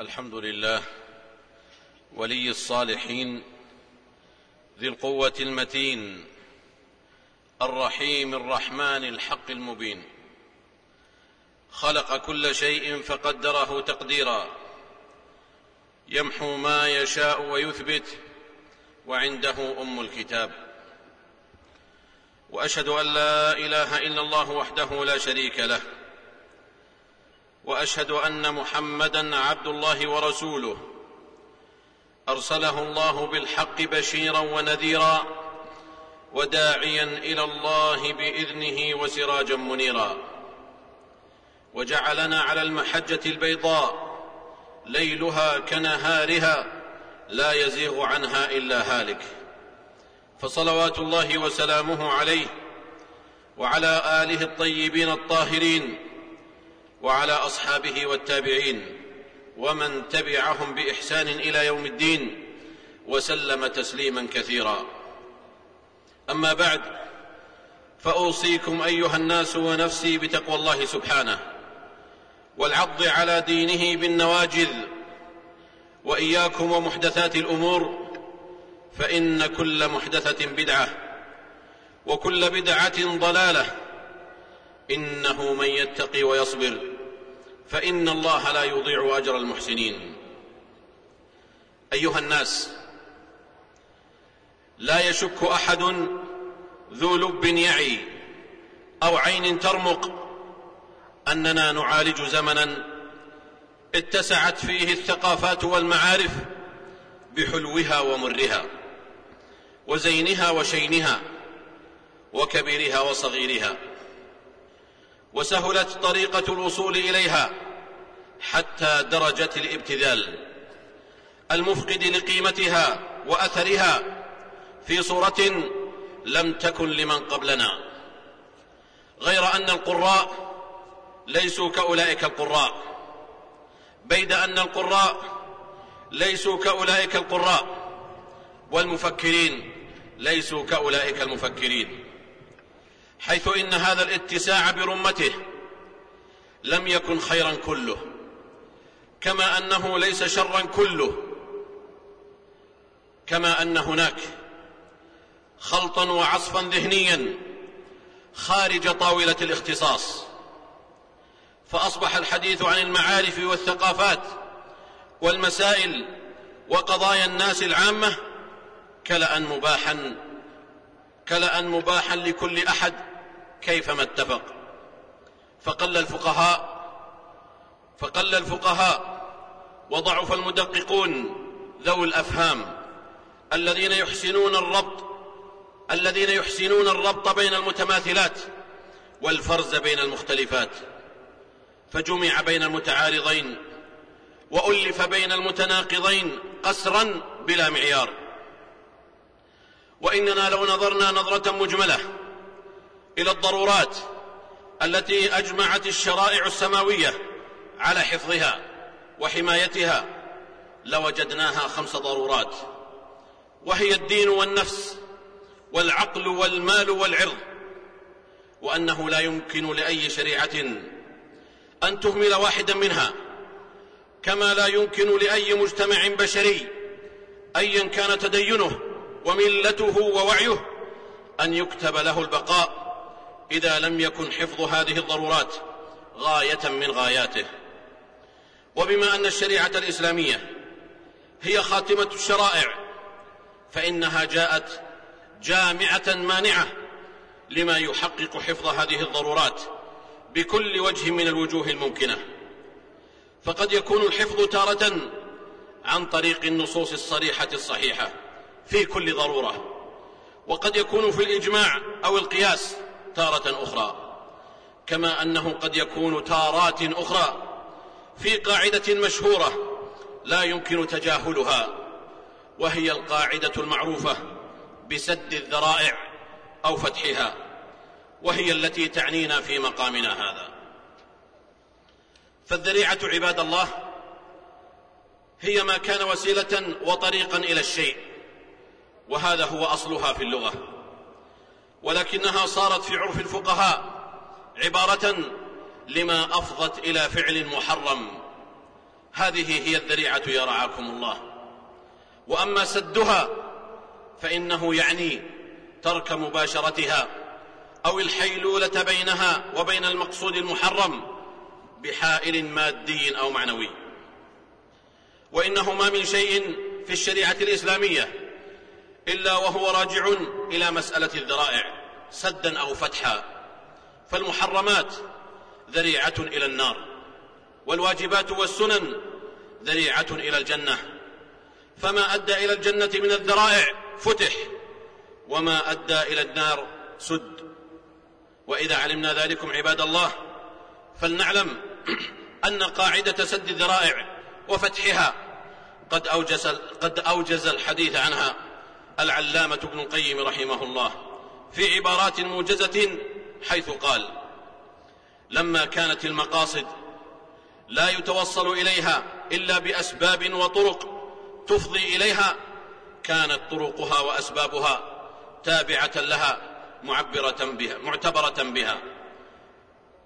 الحمد لله ولي الصالحين ذي القوة المتين الرحيم الرحمن الحق المبين. خلق كل شيء فقدره تقديرا. يمحو ما يشاء ويثبت وعنده أم الكتاب. وأشهد أن لا إله إلا الله وحده لا شريك له. وأشهد أن محمدا عبد الله ورسوله. أرسله الله بالحق بشيرا ونذيرا وداعيا إلى الله بإذنه وسراجا منيرا. وجعلنا على المحجة البيضاء ليلها كنهارها لا يزيغ عنها إلا هالك. فصلوات الله وسلامه عليه وعلى آله الطيبين الطاهرين وعلى أصحابه والتابعين ومن تبعهم بإحسان إلى يوم الدين وسلم تسليما كثيرا. أما بعد فأوصيكم أيها الناس ونفسي بتقوى الله سبحانه والعض على دينه بالنواجذ وإياكم ومحدثات الأمور فإن كل محدثة بدعة وكل بدعة ضلالة إنه من يتقي ويصبر فإن الله لا يضيع أجر المحسنين. أيها الناس لا يشك أحد ذو لب يعي أو عين ترمق أننا نعالج زمنا اتسعت فيه الثقافات والمعارف بحلوها ومرها وزينها وشينها وكبيرها وصغيرها. وسهلت طريقة الوصول إليها حتى درجة الابتذال المفقد لقيمتها وأثرها في صورة لم تكن لمن قبلنا. غير أن القراء ليسوا كأولئك القراء. بيد أن القراء ليسوا كأولئك القراء والمفكرين ليسوا كأولئك المفكرين. حيث إن هذا الاتساع برمته لم يكن خيرا كله كما أنه ليس شرا كله كما أن هناك خلطا وعصفا ذهنيا خارج طاولة الاختصاص. فأصبح الحديث عن المعارف والثقافات والمسائل وقضايا الناس العامة كلا مباحا كلا مباحا لكل أحد. كيفما اتفق. فقل الفقهاء فقل الفقهاء وضعف المدققون ذوي الأفهام. الذين يحسنون الربط الذين يحسنون الربط بين المتماثلات والفرز بين المختلفات. فجمع بين المتعارضين وألف بين المتناقضين قسرا بلا معيار. وإننا لو نظرنا نظرة مجملة إلى الضرورات التي أجمعت الشرائع السماوية على حفظها وحمايتها لوجدناها خمس ضرورات وهي الدين والنفس والعقل والمال والعرض وأنه لا يمكن لأي شريعة أن تهمل واحدا منها كما لا يمكن لأي مجتمع بشري ايا كان تدينه وملته ووعيه أن يكتب له البقاء إذا لم يكن حفظ هذه الضرورات غاية من غاياته. وبما أن الشريعة الإسلامية هي خاتمة الشرائع فإنها جاءت جامعة مانعة لما يحقق حفظ هذه الضرورات بكل وجه من الوجوه الممكنة. فقد يكون الحفظ تارة عن طريق النصوص الصريحة الصحيحة في كل ضرورة. وقد يكون في الإجماع أو القياس تارة أخرى كما أنه قد يكون تارات أخرى في قاعدة مشهورة لا يمكن تجاهلها وهي القاعدة المعروفة بسد الذرائع أو فتحها وهي التي تعنينا في مقامنا هذا. فالذريعة عباد الله هي ما كان وسيلة وطريقا إلى الشيء وهذا هو أصلها في اللغة. ولكنها صارت في عرف الفقهاء عبارة لما أفضت إلى فعل محرم. هذه هي الذريعة يا رعاكم الله. وأما سدها فإنه يعني ترك مباشرتها أو الحيلولة بينها وبين المقصود المحرم بحائل مادي أو معنوي. وانه ما من شيء في الشريعة الإسلامية. إلا وهو راجع إلى مسألة الذرائع سدا أو فتحا. فالمحرمات ذريعة إلى النار والواجبات والسنن ذريعة إلى الجنة. فما أدى إلى الجنة من الذرائع فتح وما أدى إلى النار سد. وإذا علمنا ذلكم عباد الله فلنعلم أن قاعدة سد الذرائع وفتحها قد أوجز قد أوجز الحديث عنها. العلامة ابن القيم رحمه الله في عبارات موجزة حيث قال لما كانت المقاصد لا يتوصل إليها إلا بأسباب وطرق تفضي إليها كانت طرقها وأسبابها تابعة لها معبرة بها معتبرة بها.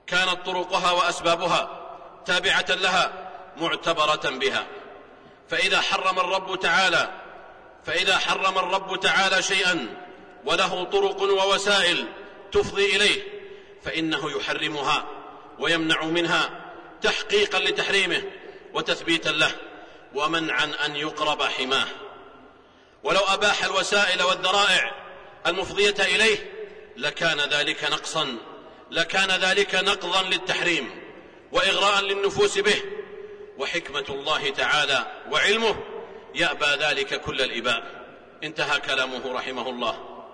كانت طرقها وأسبابها تابعة لها معتبرة بها. فإذا حرم الرب تعالى فإذا حرم الرب تعالى شيئا وله طرق ووسائل تفضي إليه فإنه يحرمها ويمنع منها تحقيقا لتحريمه وتثبيتا له ومنعا أن يقرب حماه. ولو أباح الوسائل والذرائع المفضية إليه لكان ذلك نقصا لكان ذلك نقضا للتحريم واغراء للنفوس به. وحكمة الله تعالى وعلمه يأبى ذلك كل الإباء. انتهى كلامه رحمه الله.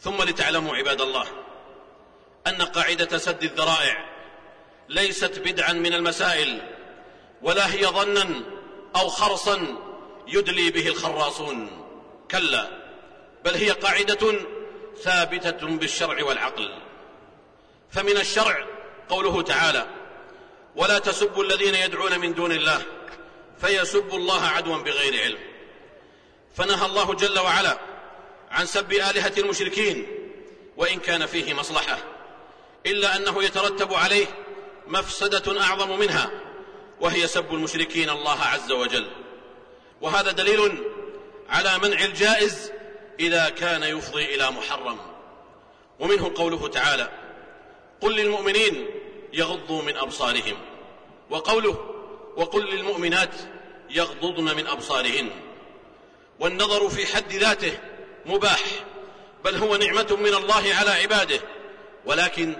ثم لتعلموا عباد الله أن قاعدة سد الذرائع ليست بدعا من المسائل ولا هي ظنا أو خرصا يدلي به الخراصون. كلا بل هي قاعدة ثابتة بالشرع والعقل. فمن الشرع قوله تعالى ولا تسبوا الذين يدعون من دون الله فيسبوا الله عدوا بغير علم. فنهى الله جل وعلا عن سب آلهة المشركين وإن كان فيه مصلحة إلا أنه يترتب عليه مفسدة أعظم منها وهي سب المشركين الله عز وجل. وهذا دليل على منع الجائز إذا كان يفضي إلى محرم. ومنه قوله تعالى قل للمؤمنين يغضوا من أبصارهم وقوله وقل للمؤمنات يغضضن من أبصارهن. والنظر في حد ذاته مباح بل هو نعمة من الله على عباده. ولكن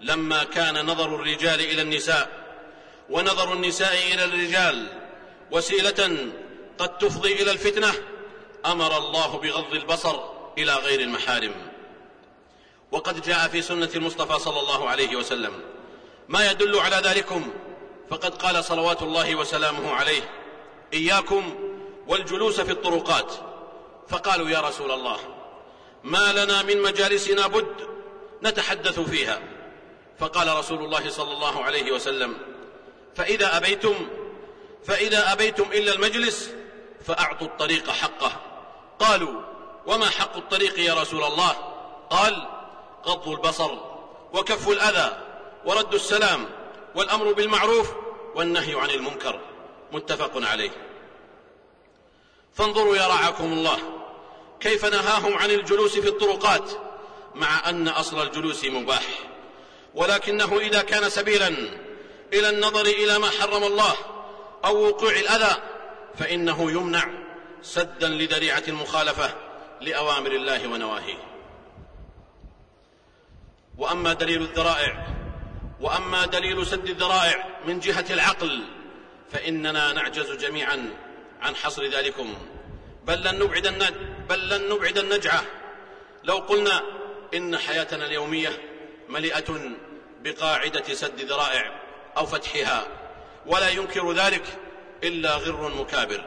لما كان نظر الرجال إلى النساء ونظر النساء إلى الرجال وسيلة قد تفضي إلى الفتنة أمر الله بغض البصر إلى غير المحارم. وقد جاء في سنة المصطفى صلى الله عليه وسلم ما يدل على ذلكم فقد قال صلوات الله وسلامه عليه إياكم والجلوس في الطرقات. فقالوا يا رسول الله ما لنا من مجالسنا بد نتحدث فيها. فقال رسول الله صلى الله عليه وسلم فإذا أبيتم فإذا أبيتم إلا المجلس فأعطوا الطريق حقه. قالوا وما حق الطريق يا رسول الله؟ قال غض البصر وكف الأذى ورد السلام والأمر بالمعروف والنهي عن المنكر. متفق عليه. فانظروا يا رعاكم الله كيف نهاهم عن الجلوس في الطرقات مع أن أصل الجلوس مباح. ولكنه إذا كان سبيلا إلى النظر إلى ما حرم الله أو وقوع الأذى فإنه يمنع سدا لذريعة المخالفة لأوامر الله ونواهيه. وأما دليل الذرائع وأما دليل سد الذرائع من جهة العقل فإننا نعجز جميعا عن حصر ذلكم. بل لن نبعد بل لن نبعد النجعة. لو قلنا إن حياتنا اليومية مليئة بقاعدة سد ذرائع أو فتحها ولا ينكر ذلك إلا غر مكابر.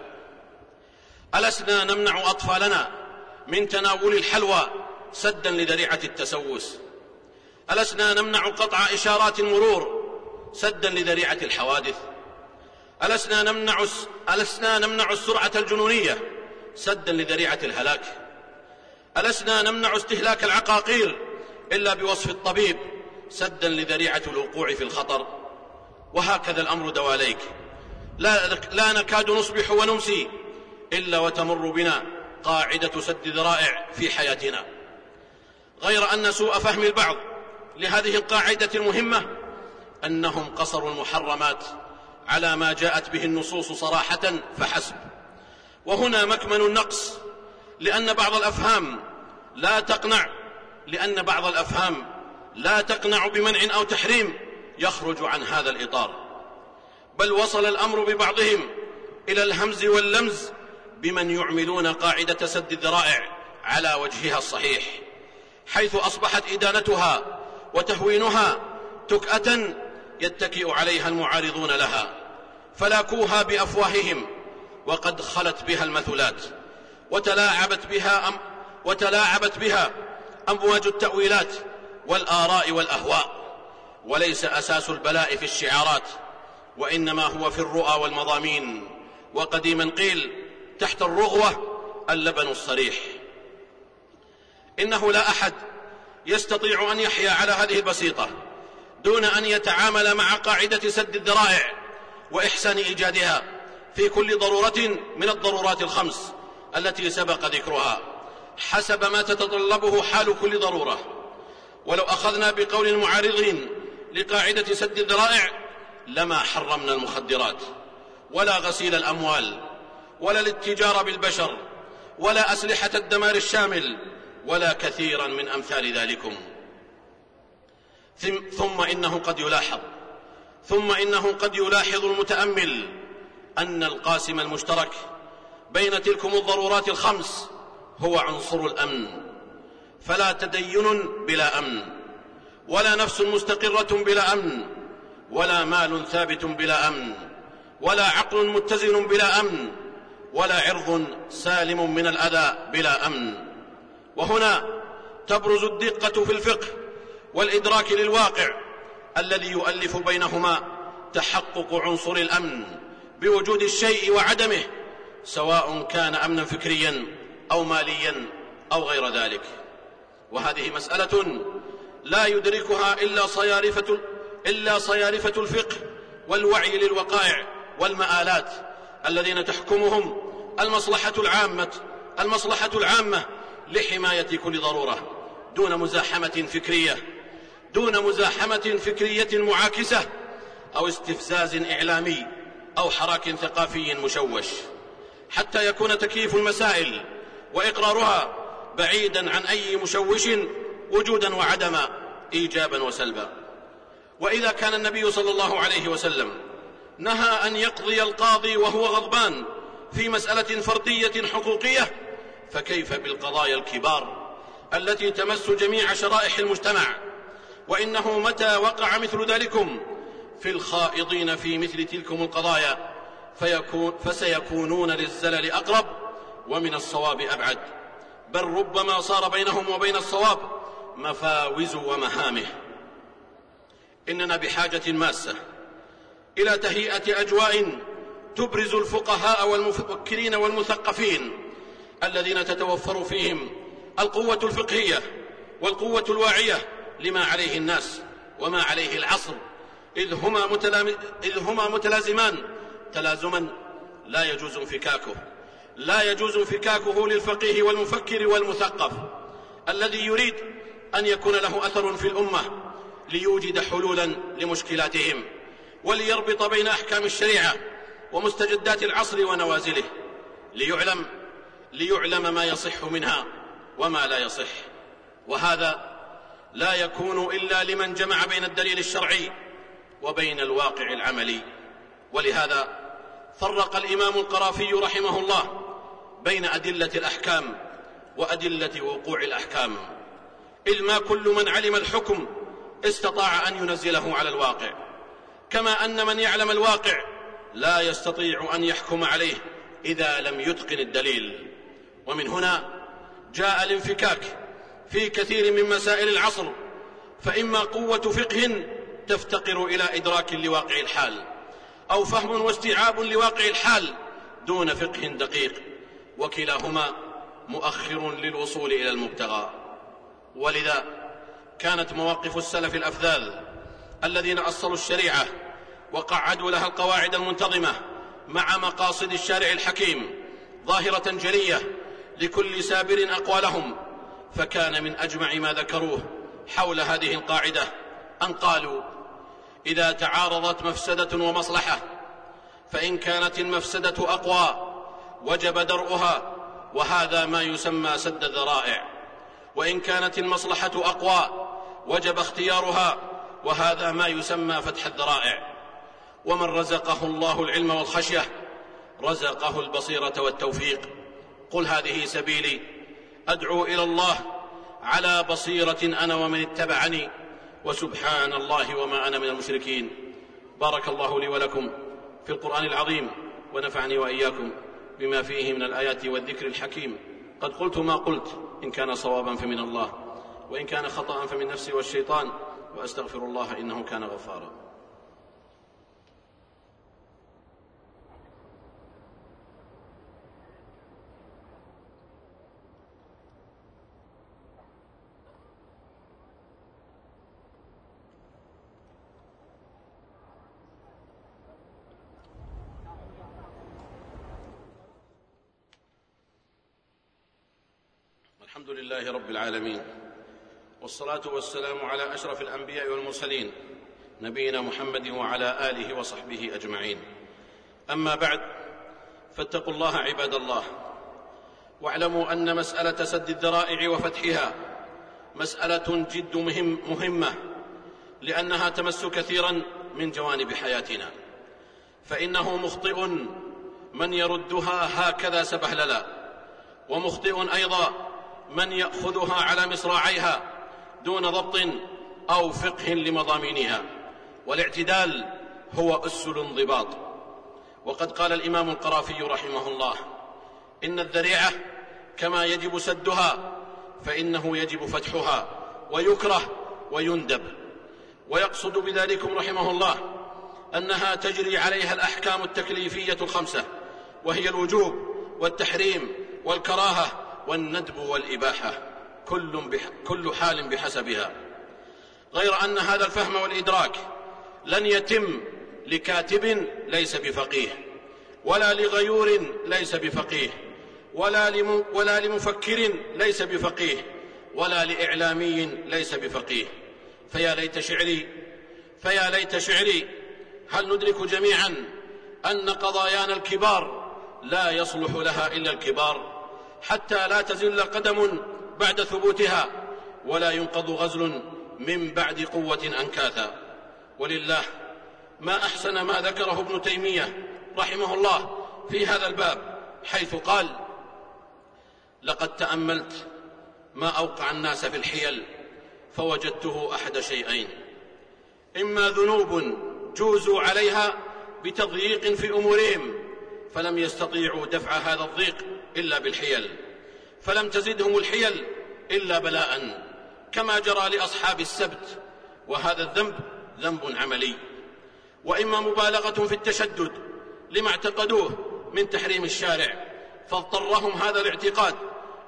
ألسنا نمنع أطفالنا من تناول الحلوى سدا لذريعة التسوس. ألسنا نمنع قطع إشارات المرور سدا لذريعة الحوادث؟ ألسنا نمنع ألسنا نمنع السرعة الجنونية سدا لذريعة الهلاك؟ ألسنا نمنع استهلاك العقاقير إلا بوصف الطبيب سدا لذريعة الوقوع في الخطر؟ وهكذا الأمر دواليك. لا, لا نكاد نصبح ونمسي إلا وتمر بنا قاعدة سد ذرائع في حياتنا. غير أن سوء فهم البعض لهذه القاعدة المهمة أنهم قصروا المحرمات على ما جاءت به النصوص صراحة فحسب. وهنا مكمن النقص لأن بعض الأفهام لا تقنع لأن بعض الأفهام لا تقنع بمنع أو تحريم يخرج عن هذا الإطار. بل وصل الأمر ببعضهم إلى الهمز واللمز بمن يعملون قاعدة سد الذرائع على وجهها الصحيح حيث أصبحت إدانتها وتهوينها تكأة يتكئ عليها المعارضون لها فلاكوها بأفواههم وقد خلت بها المثلات وتلاعبت بها أم وتلاعبت بها أمواج التأويلات والآراء والأهواء وليس أساس البلاء في الشعارات وإنما هو في الرؤى والمضامين وقديما قيل تحت الرغوة اللبن الصريح. إنه لا أحد يستطيع أن يحيا على هذه البسيطة دون أن يتعامل مع قاعدة سد الذرائع وإحسان إيجادها في كل ضرورة من الضرورات الخمس التي سبق ذكرها. حسب ما تتطلبه حال كل ضرورة. ولو أخذنا بقول المعارضين لقاعدة سد الذرائع لما حرمنا المخدرات. ولا غسيل الأموال ولا الاتجار بالبشر ولا أسلحة الدمار الشامل ولا كثيرا من أمثال ذلكم. ثم إنه قد يلاحظ ثم إنه قد يلاحظ المتأمل أن القاسم المشترك بين تلكم الضرورات الخمس هو عنصر الأمن. فلا تدين بلا أمن ولا نفس مستقرة بلا أمن ولا مال ثابت بلا أمن ولا عقل متزن بلا أمن ولا عرض سالم من الأذى بلا أمن. وهنا تبرز الدقة في الفقه والإدراك للواقع الذي يؤلف بينهما تحقق عنصر الأمن بوجود الشيء وعدمه سواء كان أمنا فكريا أو ماليا أو غير ذلك. وهذه مسألة لا يدركها إلا صيارفة إلا صيارفة الفقه والوعي للوقائع والمآلات الذين تحكمهم المصلحة العامة المصلحة العامة لحماية كل ضرورة دون مزاحمة فكرية دون مزاحمة فكرية معاكسة أو استفزاز إعلامي أو حراك ثقافي مشوش. حتى يكون تكييف المسائل وإقرارها بعيدا عن أي مشوش وجودا وعدما إيجابا وسلبا. وإذا كان النبي صلى الله عليه وسلم نهى أن يقضي القاضي وهو غضبان في مسألة فردية حقوقية فكيف بالقضايا الكبار التي تمس جميع شرائح المجتمع؟ وإنه متى وقع مثل ذلكم؟ في الخائضين في مثل تلكم القضايا فيكون فسيكونون للزلل أقرب ومن الصواب أبعد. بل ربما صار بينهم وبين الصواب مفاوز ومهامه. إننا بحاجة ماسة إلى تهيئة أجواء تبرز الفقهاء والمفكرين والمثقفين الذين تتوفر فيهم القوة الفقهية والقوة الواعية لما عليه الناس وما عليه العصر. إذ هما, إذ هما متلازمان. تلازما لا يجوز انفكاكه. لا يجوز انفكاكه للفقيه والمفكر والمثقف. الذي يريد أن يكون له أثر في الأمة ليوجد حلولا لمشكلاتهم وليربط بين أحكام الشريعة ومستجدات العصر ونوازله. ليعلم ليعلم ما يصح منها وما لا يصح. وهذا لا يكون إلا لمن جمع بين الدليل الشرعي وبين الواقع العملي. ولهذا فرق الإمام القرافي رحمه الله بين أدلة الأحكام وأدلة وقوع الأحكام. إذ ما كل من علم الحكم استطاع أن ينزله على الواقع. كما أن من يعلم الواقع لا يستطيع أن يحكم عليه إذا لم يتقن الدليل. ومن هنا جاء الانفكاك في كثير من مسائل العصر فإما قوة فقه تفتقر إلى إدراك لواقع الحال أو فهم واستيعاب لواقع الحال دون فقه دقيق وكلاهما مؤخر للوصول إلى المبتغى. ولذا كانت مواقف السلف الأفذاذ الذين أصلوا الشريعة وقعدوا لها القواعد المنتظمة مع مقاصد الشارع الحكيم ظاهرة جلية لكل سابر أقوالهم فكان من أجمع ما ذكروه حول هذه القاعدة أن قالوا إذا تعارضت مفسدة ومصلحة فإن كانت المفسدة أقوى وجب درؤها وهذا ما يسمى سد الذرائع. وإن كانت المصلحة أقوى وجب اختيارها وهذا ما يسمى فتح الذرائع. ومن رزقه الله العلم والخشية رزقه البصيرة والتوفيق. قل هذه سبيلي. أدعو إلى الله على بصيرة أنا ومن اتبعني وسبحان الله وما أنا من المشركين. بارك الله لي ولكم في القرآن العظيم ونفعني وإياكم بما فيه من الآيات والذكر الحكيم. قد قلت ما قلت إن كان صوابا فمن الله وإن كان خطا فمن نفسي والشيطان وأستغفر الله إنه كان غفارا. الحمد لله رب العالمين والصلاة والسلام على أشرف الأنبياء والمرسلين نبينا محمد وعلى آله وصحبه أجمعين. أما بعد فاتقوا الله عباد الله. واعلموا أن مسألة سد الذرائع وفتحها مسألة جد مهم مهمة لأنها تمس كثيرا من جوانب حياتنا. فإنه مخطئ من يردها هكذا سبهللا ومخطئ أيضا من يأخذها على مصراعيها دون ضبط أو فقه لمضامينها. والاعتدال هو اس الانضباط وقد قال الإمام القرافي رحمه الله إن الذريعة كما يجب سدها فإنه يجب فتحها ويكره ويندب. ويقصد بذلكم رحمه الله أنها تجري عليها الأحكام التكليفية الخمسة وهي الوجوب والتحريم والكراهة والندب والإباحة كل, بح كل حال بحسبها. غير أن هذا الفهم والإدراك لن يتم لكاتب ليس بفقيه ولا لغيور ليس بفقيه ولا, لم ولا لمفكر ليس بفقيه ولا لإعلامي ليس بفقيه. فيا ليت شعري فيا ليت شعري هل ندرك جميعا أن قضايانا الكبار لا يصلح لها إلا الكبار؟ حتى لا تزل قدم بعد ثبوتها ولا ينقض غزل من بعد قوة أنكاثا. ولله ما أحسن ما ذكره ابن تيمية رحمه الله في هذا الباب حيث قال لقد تأملت ما أوقع الناس في الحيل فوجدته أحد شيئين. إما ذنوب جوزوا عليها بتضييق في أمورهم فلم يستطيعوا دفع هذا الضيق إلا بالحيل فلم تزدهم الحيل إلا بلاء كما جرى لأصحاب السبت وهذا الذنب ذنب عملي. وإما مبالغة في التشدد لما اعتقدوه من تحريم الشارع فاضطرهم هذا الاعتقاد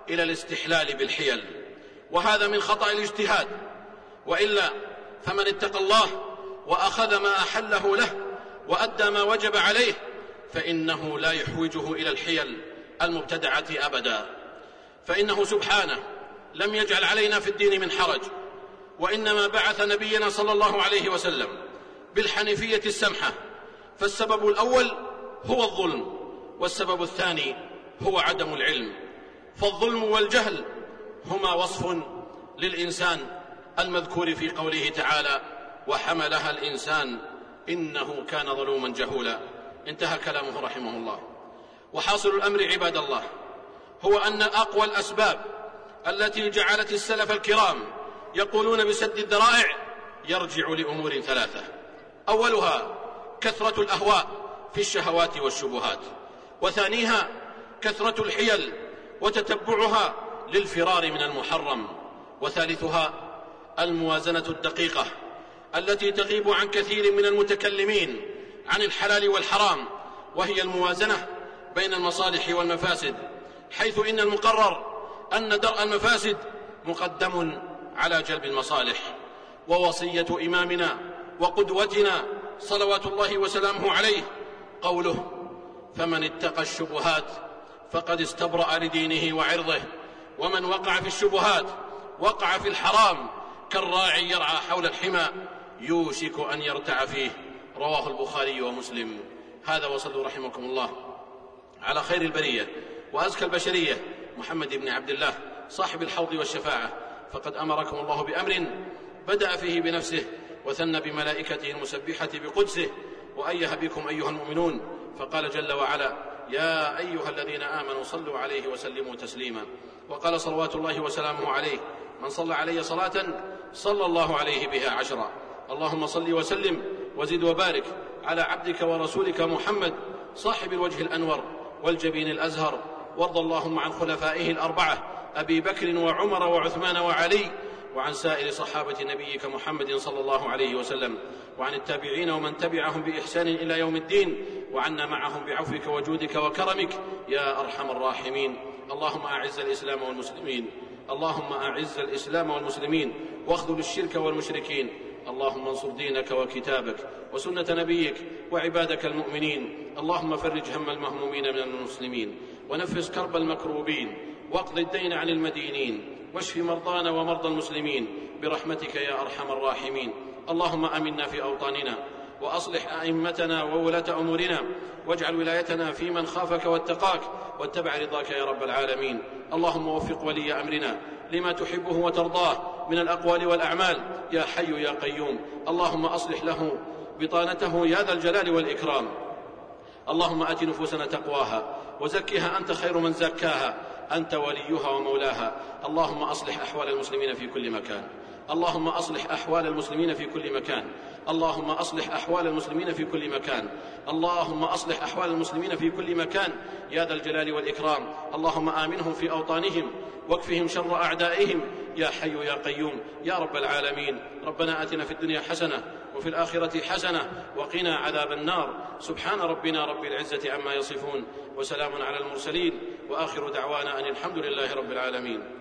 إلى الاستحلال بالحيل. وهذا من خطأ الاجتهاد. وإلا فمن اتقى الله وأخذ ما أحله له وأدى ما وجب عليه فإنه لا يحوجه إلى الحيل. المبتدعة أبدا. فإنه سبحانه لم يجعل علينا في الدين من حرج وإنما بعث نبينا صلى الله عليه وسلم بالحنيفية السمحة. فالسبب الأول هو الظلم والسبب الثاني هو عدم العلم. فالظلم والجهل هما وصف للإنسان المذكور في قوله تعالى وحملها الإنسان إنه كان ظلوما جهولا انتهى كلامه رحمه الله. وحاصل الأمر عباد الله هو أن أقوى الأسباب التي جعلت السلف الكرام يقولون بسد الذرائع يرجع لأمور ثلاثة. أولها كثرة الأهواء في الشهوات والشبهات وثانيها كثرة الحيل وتتبعها للفرار من المحرم وثالثها الموازنة الدقيقة التي تغيب عن كثير من المتكلمين عن الحلال والحرام وهي الموازنة بين المصالح والمفاسد حيث إن المقرر أن درء المفاسد مقدم على جلب المصالح ووصية إمامنا وقدوتنا صلوات الله وسلامه عليه قوله فمن اتقى الشبهات فقد استبرأ لدينه وعرضه ومن وقع في الشبهات وقع في الحرام كالراعي يرعى حول الحمى يوشك أن يرتع فيه. رواه البخاري ومسلم. هذا وصلوا رحمكم الله. على خير البرية وأزكى البشرية محمد بن عبد الله صاحب الحوض والشفاعة. فقد أمركم الله بأمر بدأ فيه بنفسه وثنى بملائكته المسبحة بقدسه وأيه بكم أيها المؤمنون. فقال جل وعلا يا أيها الذين آمنوا صلوا عليه وسلموا تسليما. وقال صلوات الله وسلامه عليه من صلى علي صلاة صلى الله عليه بها عشرا. اللهم صل وسلم وزد وبارك على عبدك ورسولك محمد صاحب الوجه الأنور. والجبين الأزهر وارض اللهم عن خلفائه الأربعة أبي بكر وعمر وعثمان وعلي وعن سائر صحابة نبيك محمد صلى الله عليه وسلم وعن التابعين ومن تبعهم بإحسان إلى يوم الدين وعنا معهم بعفوك وجودك وكرمك يا أرحم الراحمين. اللهم أعز الإسلام والمسلمين اللهم أعز الإسلام والمسلمين واخذل الشرك والمشركين. اللهم انصر دينك وكتابك وسنة نبيك وعبادك المؤمنين. اللهم فرج هم المهمومين من المسلمين ونفس كرب المكروبين واقض الدين عن المدينين واشف مرضانا ومرضى المسلمين برحمتك يا أرحم الراحمين. اللهم آمنا في أوطاننا وأصلح أئمتنا وولاة أمورنا واجعل ولايتنا في من خافك واتقاك واتبع رضاك يا رب العالمين. اللهم وفق ولي أمرنا لما تحبه وترضاه من الأقوال والأعمال. يا حي يا قيوم اللهم أصلح له بطانته يا ذا الجلال والإكرام. اللهم آت نفوسنا تقواها وزكها أنت خير من زكاها. أنت وليها ومولاها. اللهم أصلح أحوال المسلمين في كل مكان. اللهم أصلح أحوال المسلمين في كل مكان. اللهم أصلح أحوال المسلمين في كل مكان. اللهم أصلح أحوال المسلمين في كل مكان. يا ذا الجلال والإكرام. اللهم آمنهم في أوطانهم. واكفهم شر أعدائهم. يا حي يا قيوم. يا رب العالمين. ربنا آتنا في الدنيا حسنة وفي الآخرة حسنة. وقنا عذاب النار. سبحان ربنا رب العزة عما يصفون. وسلام على المرسلين. وآخر دعوانا أن الحمد لله رب العالمين.